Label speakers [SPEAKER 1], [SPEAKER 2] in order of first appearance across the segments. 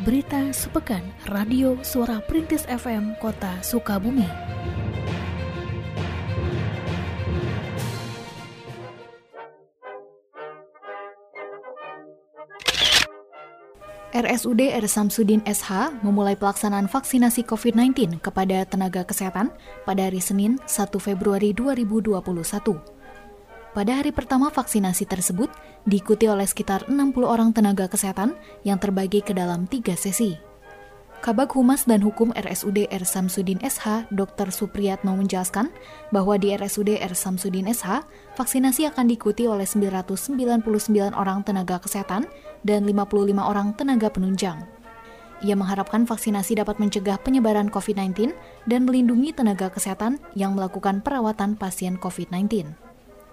[SPEAKER 1] Berita sepekan Radio Suara Perintis FM Kota Sukabumi. RSUD R. Samsudin SH memulai pelaksanaan vaksinasi COVID-19 kepada tenaga kesehatan pada hari Senin 1 Februari 2021. Pada hari pertama vaksinasi tersebut diikuti oleh sekitar 60 orang tenaga kesehatan yang terbagi ke dalam tiga sesi. Kabag Humas dan Hukum RSUD R. Samsudin SH, Dr. Supriyatno menjelaskan bahwa di RSUD R. Samsudin SH, vaksinasi akan diikuti oleh 999 orang tenaga kesehatan dan 55 orang tenaga penunjang. Ia mengharapkan vaksinasi dapat mencegah penyebaran COVID-19 dan melindungi tenaga kesehatan yang melakukan perawatan pasien COVID-19.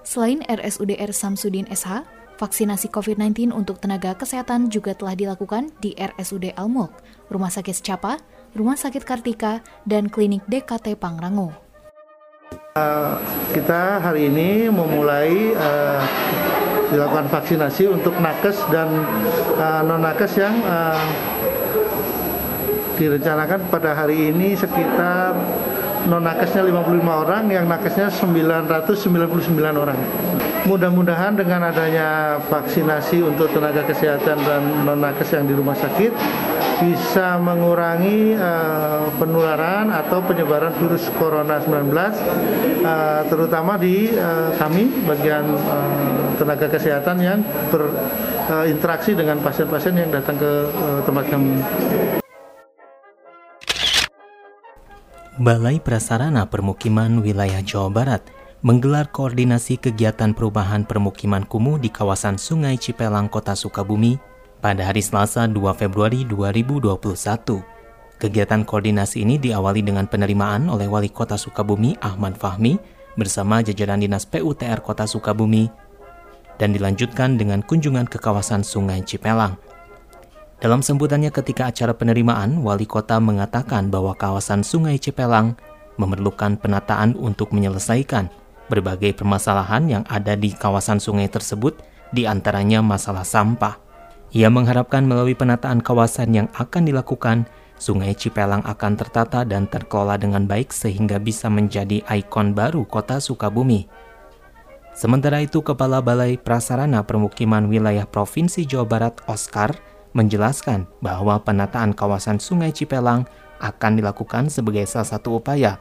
[SPEAKER 1] Selain RSUD R. Samsudin SH, Vaksinasi COVID-19 untuk tenaga kesehatan juga telah dilakukan di RSUD Almulk, Rumah Sakit Secapa, Rumah Sakit Kartika, dan Klinik DKT Pangrango.
[SPEAKER 2] Uh, kita hari ini memulai uh, dilakukan vaksinasi untuk nakes dan uh, non nakes yang uh, direncanakan pada hari ini sekitar non nakesnya 55 orang, yang nakesnya 999 orang. Mudah-mudahan dengan adanya vaksinasi untuk tenaga kesehatan dan non nakes yang di rumah sakit bisa mengurangi uh, penularan atau penyebaran virus corona 19 uh, terutama di uh, kami bagian uh, tenaga kesehatan yang berinteraksi dengan pasien-pasien yang datang ke uh, tempat kami.
[SPEAKER 3] Balai Prasarana Permukiman Wilayah Jawa Barat menggelar koordinasi kegiatan perubahan permukiman kumuh di kawasan Sungai Cipelang, Kota Sukabumi pada hari Selasa 2 Februari 2021. Kegiatan koordinasi ini diawali dengan penerimaan oleh Wali Kota Sukabumi Ahmad Fahmi bersama jajaran Dinas PUTR Kota Sukabumi dan dilanjutkan dengan kunjungan ke kawasan Sungai Cipelang. Dalam sambutannya ketika acara penerimaan, wali kota mengatakan bahwa kawasan Sungai Cipelang memerlukan penataan untuk menyelesaikan berbagai permasalahan yang ada di kawasan sungai tersebut, di antaranya masalah sampah. Ia mengharapkan melalui penataan kawasan yang akan dilakukan, Sungai Cipelang akan tertata dan terkelola dengan baik sehingga bisa menjadi ikon baru kota Sukabumi. Sementara itu, Kepala Balai Prasarana Permukiman Wilayah Provinsi Jawa Barat, Oscar, menjelaskan bahwa penataan kawasan Sungai Cipelang akan dilakukan sebagai salah satu upaya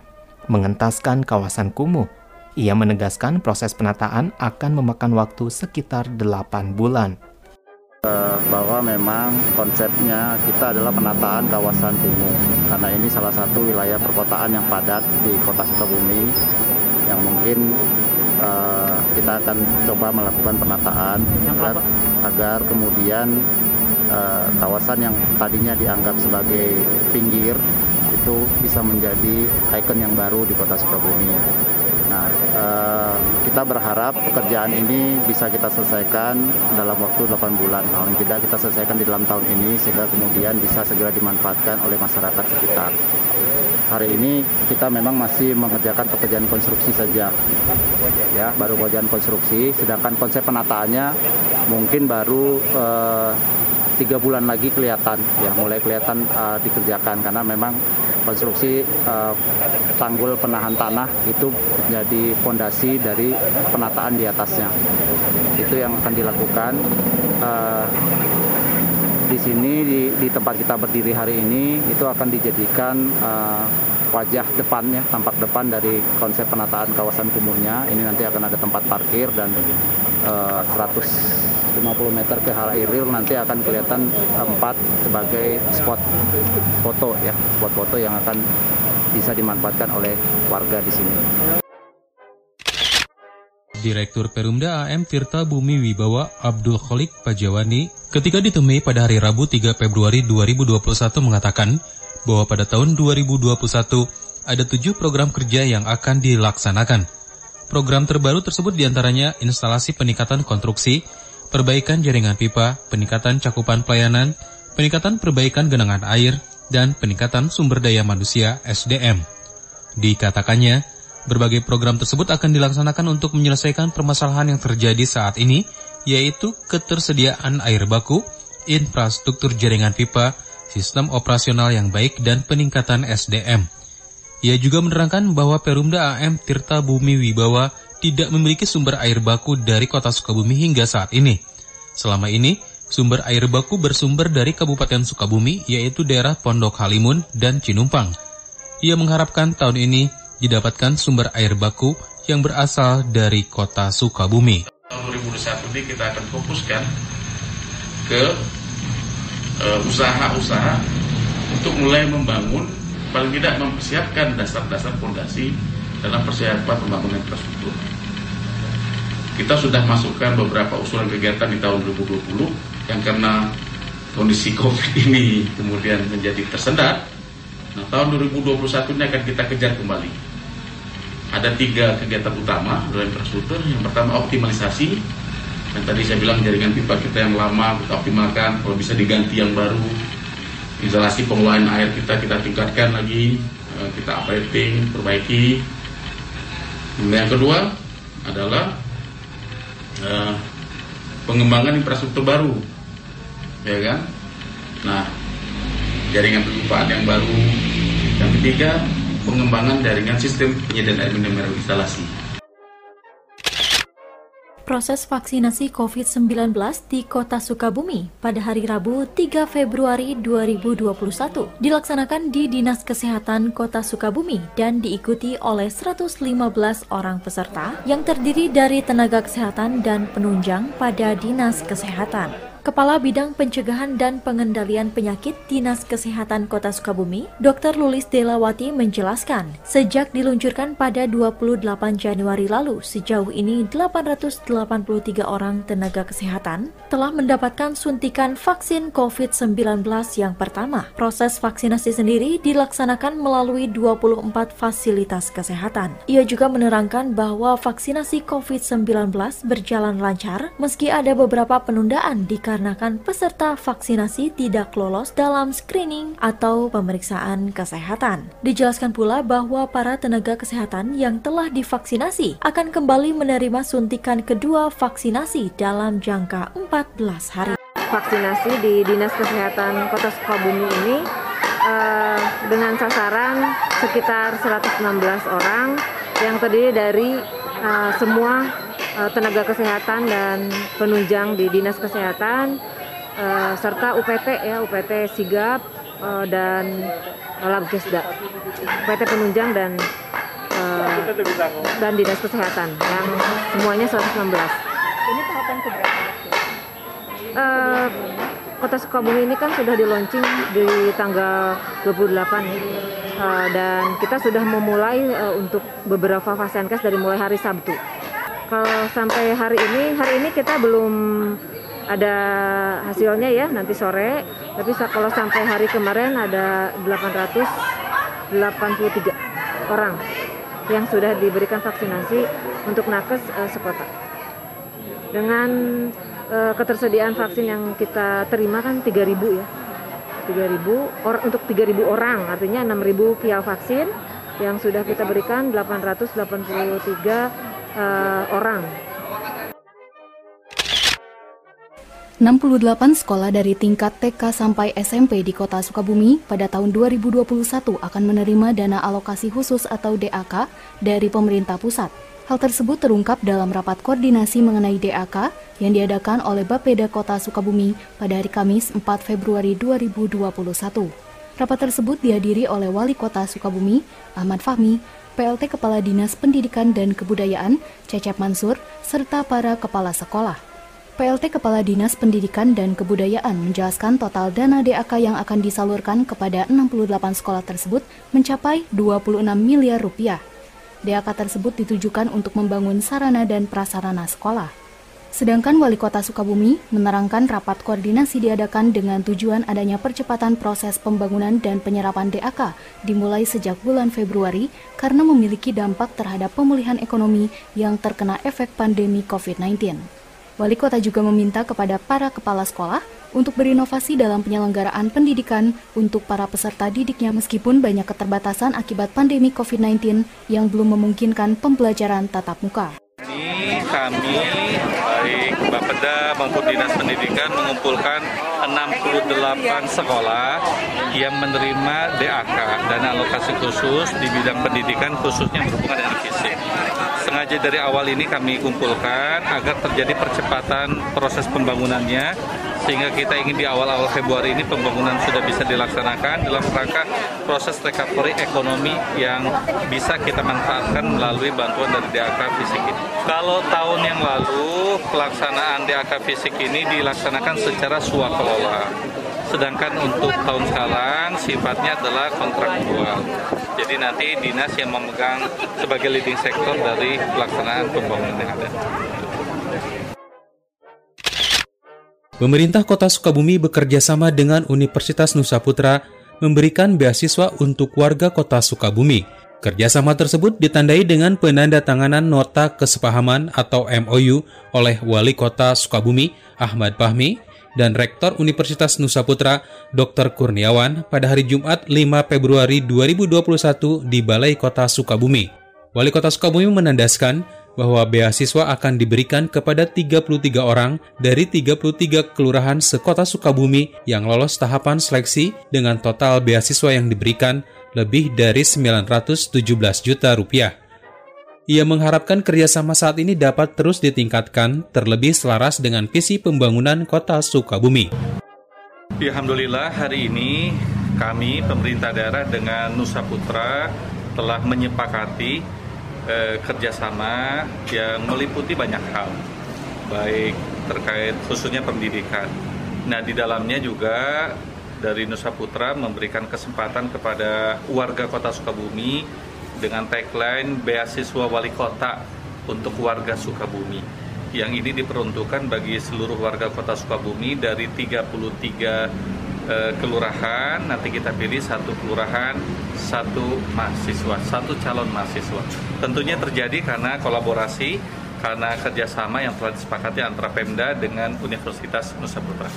[SPEAKER 3] mengentaskan kawasan kumuh. Ia menegaskan proses penataan akan memakan waktu sekitar 8 bulan
[SPEAKER 4] eh, bahwa memang konsepnya kita adalah penataan kawasan kumuh karena ini salah satu wilayah perkotaan yang padat di kota Sukabumi yang mungkin uh, kita akan coba melakukan penataan agar, agar kemudian uh, kawasan yang tadinya dianggap sebagai pinggir itu bisa menjadi ikon yang baru di kota Sukabumi. Nah, uh, kita berharap pekerjaan ini bisa kita selesaikan dalam waktu 8 bulan. Paling tidak kita selesaikan di dalam tahun ini sehingga kemudian bisa segera dimanfaatkan oleh masyarakat sekitar. Hari ini kita memang masih mengerjakan pekerjaan konstruksi saja, ya baru pekerjaan konstruksi. Sedangkan konsep penataannya mungkin baru uh, tiga bulan lagi kelihatan ya mulai kelihatan uh, dikerjakan karena memang konstruksi uh, tanggul penahan tanah itu menjadi fondasi dari penataan di atasnya itu yang akan dilakukan uh, di sini di, di tempat kita berdiri hari ini itu akan dijadikan uh, wajah depannya, tampak depan dari konsep penataan kawasan kumuhnya. Ini nanti akan ada tempat parkir dan uh, 100 50 meter ke arah Iril nanti akan kelihatan tempat sebagai spot foto ya, spot foto yang akan bisa dimanfaatkan oleh warga di sini.
[SPEAKER 5] Direktur Perumda AM Tirta Bumi Wibawa Abdul Kholik Pajawani ketika ditemui pada hari Rabu 3 Februari 2021 mengatakan bahwa pada tahun 2021 ada tujuh program kerja yang akan dilaksanakan. Program terbaru tersebut di antaranya instalasi peningkatan konstruksi, perbaikan jaringan pipa, peningkatan cakupan pelayanan, peningkatan perbaikan genangan air, dan peningkatan sumber daya manusia SDM. Dikatakannya, Berbagai program tersebut akan dilaksanakan untuk menyelesaikan permasalahan yang terjadi saat ini, yaitu ketersediaan air baku, infrastruktur jaringan pipa, sistem operasional yang baik, dan peningkatan SDM. Ia juga menerangkan bahwa Perumda AM Tirta Bumi Wibawa tidak memiliki sumber air baku dari kota Sukabumi hingga saat ini. Selama ini, sumber air baku bersumber dari Kabupaten Sukabumi, yaitu daerah Pondok Halimun dan Cinumpang. Ia mengharapkan tahun ini didapatkan sumber air baku yang berasal dari kota Sukabumi.
[SPEAKER 6] Tahun 2021 ini kita akan fokuskan ke uh, usaha-usaha untuk mulai membangun, paling tidak mempersiapkan dasar-dasar fondasi dalam persiapan pembangunan infrastruktur. Kita sudah masukkan beberapa usulan kegiatan di tahun 2020 yang karena kondisi COVID ini kemudian menjadi tersendat. Nah, tahun 2021 ini akan kita kejar kembali ada tiga kegiatan utama dalam infrastruktur. Yang pertama optimalisasi. Dan tadi saya bilang jaringan pipa kita yang lama kita optimalkan, kalau bisa diganti yang baru. Instalasi pengelolaan air kita kita tingkatkan lagi, eh, kita updating, perbaiki. Yang kedua adalah uh, pengembangan infrastruktur baru, ya kan? Nah, jaringan perpipaan yang baru. Yang ketiga pengembangan jaringan sistem penyediaan air minum instalasi.
[SPEAKER 1] Proses vaksinasi COVID-19 di Kota Sukabumi pada hari Rabu 3 Februari 2021 dilaksanakan di Dinas Kesehatan Kota Sukabumi dan diikuti oleh 115 orang peserta yang terdiri dari tenaga kesehatan dan penunjang pada Dinas Kesehatan. Kepala Bidang Pencegahan dan Pengendalian Penyakit Dinas Kesehatan Kota Sukabumi, Dr. Lulis Delawati menjelaskan, sejak diluncurkan pada 28 Januari lalu, sejauh ini 883 orang tenaga kesehatan telah mendapatkan suntikan vaksin COVID-19 yang pertama. Proses vaksinasi sendiri dilaksanakan melalui 24 fasilitas kesehatan. Ia juga menerangkan bahwa vaksinasi COVID-19 berjalan lancar meski ada beberapa penundaan di dikarenakan peserta vaksinasi tidak lolos dalam screening atau pemeriksaan kesehatan. Dijelaskan pula bahwa para tenaga kesehatan yang telah divaksinasi akan kembali menerima suntikan kedua vaksinasi dalam jangka 14 hari.
[SPEAKER 7] Vaksinasi di Dinas Kesehatan Kota Sukabumi ini uh, dengan sasaran sekitar 116 orang yang terdiri dari uh, semua uh, tenaga kesehatan dan penunjang di dinas kesehatan uh, serta UPT ya UPT sigap uh, dan labkesda UPT penunjang dan uh, dan dinas kesehatan yang semuanya 116 ini tahapan keberapa uh, Kota Sukabumi ini kan sudah di launching di tanggal 28 ya. Uh, dan kita sudah memulai uh, untuk beberapa vaskes dari mulai hari Sabtu kalau sampai hari ini hari ini kita belum ada hasilnya ya nanti sore. Tapi kalau sampai hari kemarin ada 883 orang yang sudah diberikan vaksinasi untuk nakes uh, sekota. Dengan uh, ketersediaan vaksin yang kita terima kan 3000 ya. 3000 orang untuk 3000 orang artinya 6000 vial vaksin yang sudah kita berikan 883 uh, orang.
[SPEAKER 1] 68 sekolah dari tingkat TK sampai SMP di Kota Sukabumi pada tahun 2021 akan menerima dana alokasi khusus atau DAK dari pemerintah pusat. Hal tersebut terungkap dalam rapat koordinasi mengenai DAK yang diadakan oleh Bapeda Kota Sukabumi pada hari Kamis 4 Februari 2021. Rapat tersebut dihadiri oleh Wali Kota Sukabumi, Ahmad Fahmi, PLT Kepala Dinas Pendidikan dan Kebudayaan, Cecep Mansur, serta para kepala sekolah. PLT Kepala Dinas Pendidikan dan Kebudayaan menjelaskan total dana DAK yang akan disalurkan kepada 68 sekolah tersebut mencapai 26 miliar rupiah. DAK tersebut ditujukan untuk membangun sarana dan prasarana sekolah. Sedangkan Wali Kota Sukabumi menerangkan rapat koordinasi diadakan dengan tujuan adanya percepatan proses pembangunan dan penyerapan DAK dimulai sejak bulan Februari karena memiliki dampak terhadap pemulihan ekonomi yang terkena efek pandemi COVID-19. Wali Kota juga meminta kepada para kepala sekolah untuk berinovasi dalam penyelenggaraan pendidikan untuk para peserta didiknya meskipun banyak keterbatasan akibat pandemi COVID-19 yang belum memungkinkan pembelajaran tatap muka.
[SPEAKER 8] Ini kami Bapeda maupun Dinas Pendidikan mengumpulkan 68 sekolah yang menerima DAK, dana alokasi khusus di bidang pendidikan khususnya berhubungan dengan fisik. Sengaja dari awal ini kami kumpulkan agar terjadi percepatan proses pembangunannya sehingga kita ingin di awal-awal Februari ini pembangunan sudah bisa dilaksanakan dalam rangka proses recovery ekonomi yang bisa kita manfaatkan melalui bantuan dari DAK fisik ini. Kalau tahun yang lalu pelaksanaan DAK fisik ini dilaksanakan secara suakelola. Sedangkan untuk tahun sekarang sifatnya adalah kontraktual. Jadi nanti dinas yang memegang sebagai leading sektor dari pelaksanaan pembangunan yang ada.
[SPEAKER 5] Pemerintah Kota Sukabumi bekerja sama dengan Universitas Nusa Putra memberikan beasiswa untuk warga Kota Sukabumi. Kerjasama tersebut ditandai dengan penandatanganan nota kesepahaman atau MOU oleh Wali Kota Sukabumi Ahmad Fahmi dan Rektor Universitas Nusa Putra Dr. Kurniawan pada hari Jumat 5 Februari 2021 di Balai Kota Sukabumi. Wali Kota Sukabumi menandaskan bahwa beasiswa akan diberikan kepada 33 orang dari 33 kelurahan sekota Sukabumi yang lolos tahapan seleksi dengan total beasiswa yang diberikan lebih dari 917 juta rupiah. Ia mengharapkan kerjasama saat ini dapat terus ditingkatkan, terlebih selaras dengan visi pembangunan kota Sukabumi.
[SPEAKER 8] Alhamdulillah hari ini kami pemerintah daerah dengan Nusa Putra telah menyepakati eh, kerjasama yang meliputi banyak hal, baik terkait khususnya pendidikan. Nah di dalamnya juga dari Nusa Putra memberikan kesempatan kepada warga Kota Sukabumi dengan tagline beasiswa wali kota untuk warga Sukabumi. Yang ini diperuntukkan bagi seluruh warga Kota Sukabumi dari 33 Eh, kelurahan nanti kita pilih satu kelurahan satu mahasiswa satu calon mahasiswa tentunya terjadi karena kolaborasi karena kerjasama yang telah disepakati antara Pemda dengan Universitas Nusa Putra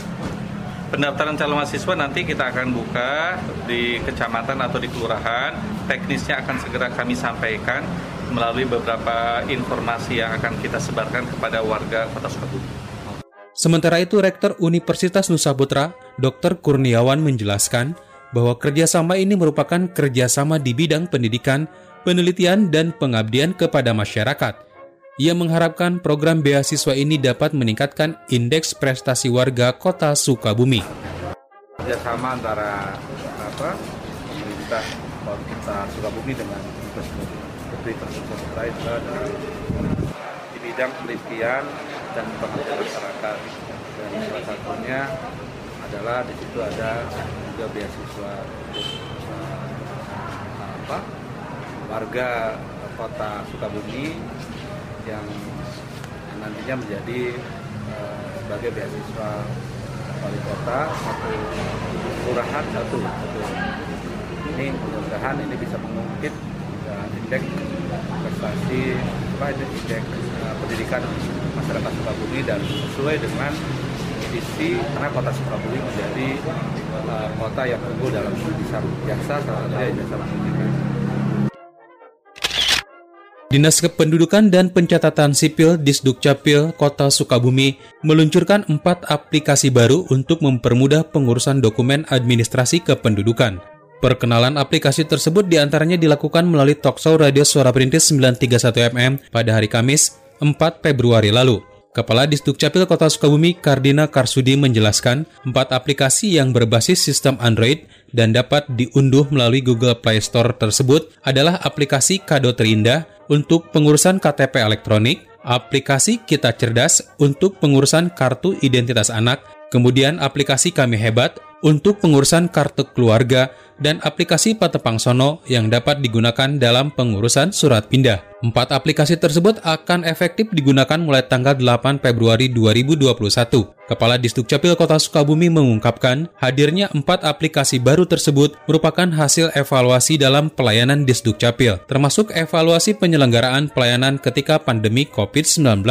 [SPEAKER 8] pendaftaran calon mahasiswa nanti kita akan buka di kecamatan atau di kelurahan teknisnya akan segera kami sampaikan melalui beberapa informasi yang akan kita sebarkan kepada warga Kota Sukabumi.
[SPEAKER 5] Sementara itu, Rektor Universitas Nusa Putra, Dr. Kurniawan menjelaskan bahwa kerjasama ini merupakan kerjasama di bidang pendidikan, penelitian, dan pengabdian kepada masyarakat. Ia mengharapkan program beasiswa ini dapat meningkatkan indeks prestasi warga kota Sukabumi.
[SPEAKER 9] Kerjasama antara apa, pemerintah kota Sukabumi dengan Universitas di bidang penelitian, dan pekerja masyarakat dan salah satunya adalah di situ ada juga beasiswa untuk apa warga kota Sukabumi yang nantinya menjadi uh, sebagai beasiswa wali kota satu kelurahan satu, satu. ini mudah-mudahan ini bisa mengungkit uh, indeks prestasi apa itu indeks uh, pendidikan masyarakat Sukabumi dan sesuai dengan visi karena kota Sukabumi menjadi uh, kota yang unggul dalam bidang jasa salah satunya jasa pendidikan.
[SPEAKER 5] Dinas Kependudukan dan Pencatatan Sipil Disdukcapil Kota Sukabumi meluncurkan empat aplikasi baru untuk mempermudah pengurusan dokumen administrasi kependudukan. Perkenalan aplikasi tersebut di antaranya dilakukan melalui talkshow radio Suara Perintis 931 MM pada hari Kamis 4 Februari lalu. Kepala Disdukcapil Kota Sukabumi Kardina Karsudi menjelaskan, empat aplikasi yang berbasis sistem Android dan dapat diunduh melalui Google Play Store tersebut adalah aplikasi Kado Terindah untuk pengurusan KTP elektronik, aplikasi Kita Cerdas untuk pengurusan kartu identitas anak, kemudian aplikasi Kami Hebat untuk pengurusan kartu keluarga, dan aplikasi Patepang Sono yang dapat digunakan dalam pengurusan surat pindah. Empat aplikasi tersebut akan efektif digunakan mulai tanggal 8 Februari 2021. Kepala Disdukcapil Kota Sukabumi mengungkapkan hadirnya empat aplikasi baru tersebut merupakan hasil evaluasi dalam pelayanan Disdukcapil, termasuk evaluasi penyelenggaraan pelayanan ketika pandemi COVID-19.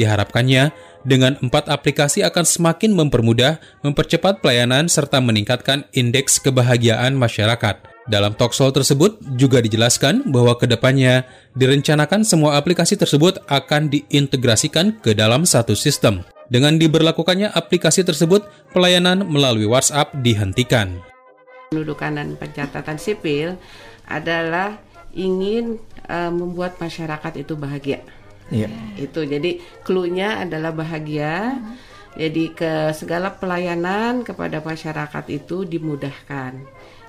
[SPEAKER 5] Diharapkannya, dengan empat aplikasi akan semakin mempermudah, mempercepat pelayanan, serta meningkatkan indeks kebahagiaan masyarakat. Dalam talkshow tersebut juga dijelaskan bahwa ke depannya direncanakan semua aplikasi tersebut akan diintegrasikan ke dalam satu sistem. Dengan diberlakukannya aplikasi tersebut, pelayanan melalui WhatsApp dihentikan.
[SPEAKER 10] Pendudukan dan pencatatan sipil adalah ingin uh, membuat masyarakat itu bahagia. Iya. Itu jadi clue-nya adalah bahagia. Hmm. Jadi ke segala pelayanan kepada masyarakat itu dimudahkan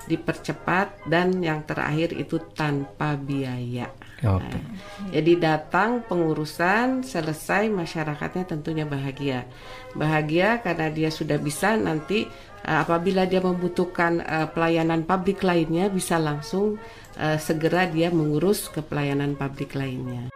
[SPEAKER 10] dipercepat dan yang terakhir itu tanpa biaya. Okay. Nah, jadi datang pengurusan selesai masyarakatnya tentunya bahagia. Bahagia karena dia sudah bisa nanti uh, apabila dia membutuhkan uh, pelayanan publik lainnya bisa langsung uh, segera dia mengurus ke pelayanan publik lainnya.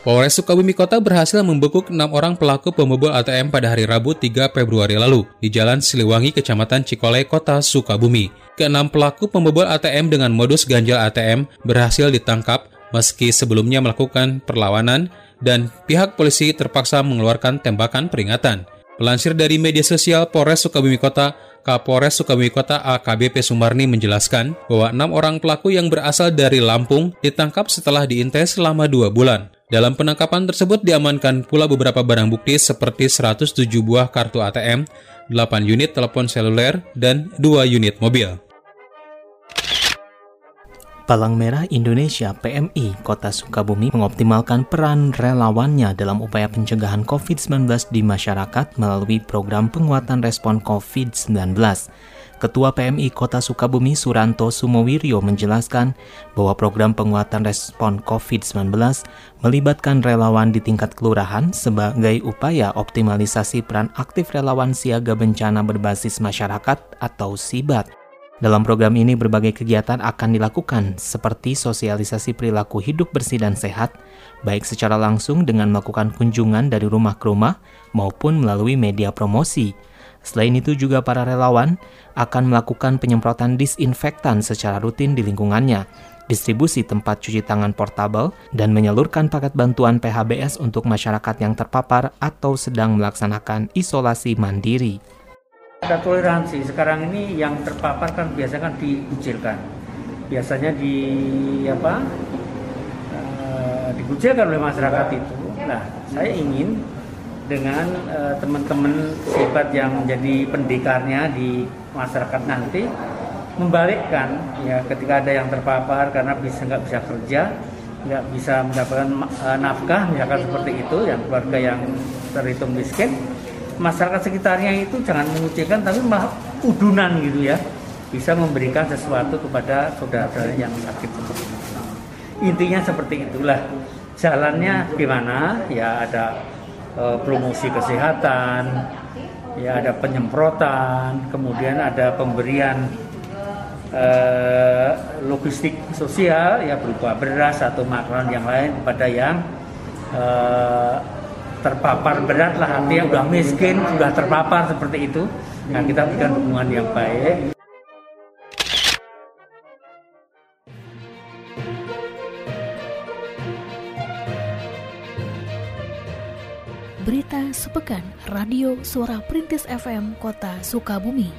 [SPEAKER 5] Polres Sukabumi Kota berhasil membekuk enam orang pelaku pembobol ATM pada hari Rabu 3 Februari lalu di Jalan Siliwangi, Kecamatan Cikole, Kota Sukabumi. Keenam pelaku pembobol ATM dengan modus ganjal ATM berhasil ditangkap meski sebelumnya melakukan perlawanan dan pihak polisi terpaksa mengeluarkan tembakan peringatan. Pelansir dari media sosial Polres Sukabumi Kota, Kapolres Sukabumi Kota AKBP Sumarni menjelaskan bahwa enam orang pelaku yang berasal dari Lampung ditangkap setelah diintai selama dua bulan. Dalam penangkapan tersebut diamankan pula beberapa barang bukti seperti 107 buah kartu ATM, 8 unit telepon seluler, dan 2 unit mobil.
[SPEAKER 3] Palang Merah Indonesia PMI Kota Sukabumi mengoptimalkan peran relawannya dalam upaya pencegahan COVID-19 di masyarakat melalui program penguatan respon COVID-19. Ketua PMI Kota Sukabumi Suranto Sumowiryo menjelaskan bahwa program penguatan respon COVID-19 melibatkan relawan di tingkat kelurahan sebagai upaya optimalisasi peran aktif relawan siaga bencana berbasis masyarakat atau SIBAT. Dalam program ini berbagai kegiatan akan dilakukan seperti sosialisasi perilaku hidup bersih dan sehat, baik secara langsung dengan melakukan kunjungan dari rumah ke rumah maupun melalui media promosi Selain itu juga para relawan akan melakukan penyemprotan disinfektan secara rutin di lingkungannya, distribusi tempat cuci tangan portabel, dan menyalurkan paket bantuan PHBS untuk masyarakat yang terpapar atau sedang melaksanakan isolasi mandiri.
[SPEAKER 11] Ada toleransi, sekarang ini yang terpapar kan biasanya kan dikucilkan. Biasanya di apa? Uh, dikucilkan oleh masyarakat itu. Nah, saya ingin dengan uh, teman-teman sibat yang menjadi pendekarnya di masyarakat nanti membalikkan ya ketika ada yang terpapar karena bisa nggak bisa kerja nggak bisa mendapatkan uh, nafkah misalkan seperti itu yang keluarga yang terhitung miskin masyarakat sekitarnya itu jangan mengucilkan tapi malah udunan gitu ya bisa memberikan sesuatu kepada saudara-saudara yang sakit seperti itu. Intinya seperti itulah. Jalannya gimana? Ya ada uh, promosi kesehatan, ya ada penyemprotan, kemudian ada pemberian uh, logistik sosial ya berupa beras atau makanan yang lain kepada yang uh, terpapar berat lah. Artinya sudah miskin sudah terpapar seperti itu. Nah kita berikan dukungan yang baik
[SPEAKER 1] Berita Sepekan Radio Suara Perintis FM Kota Sukabumi.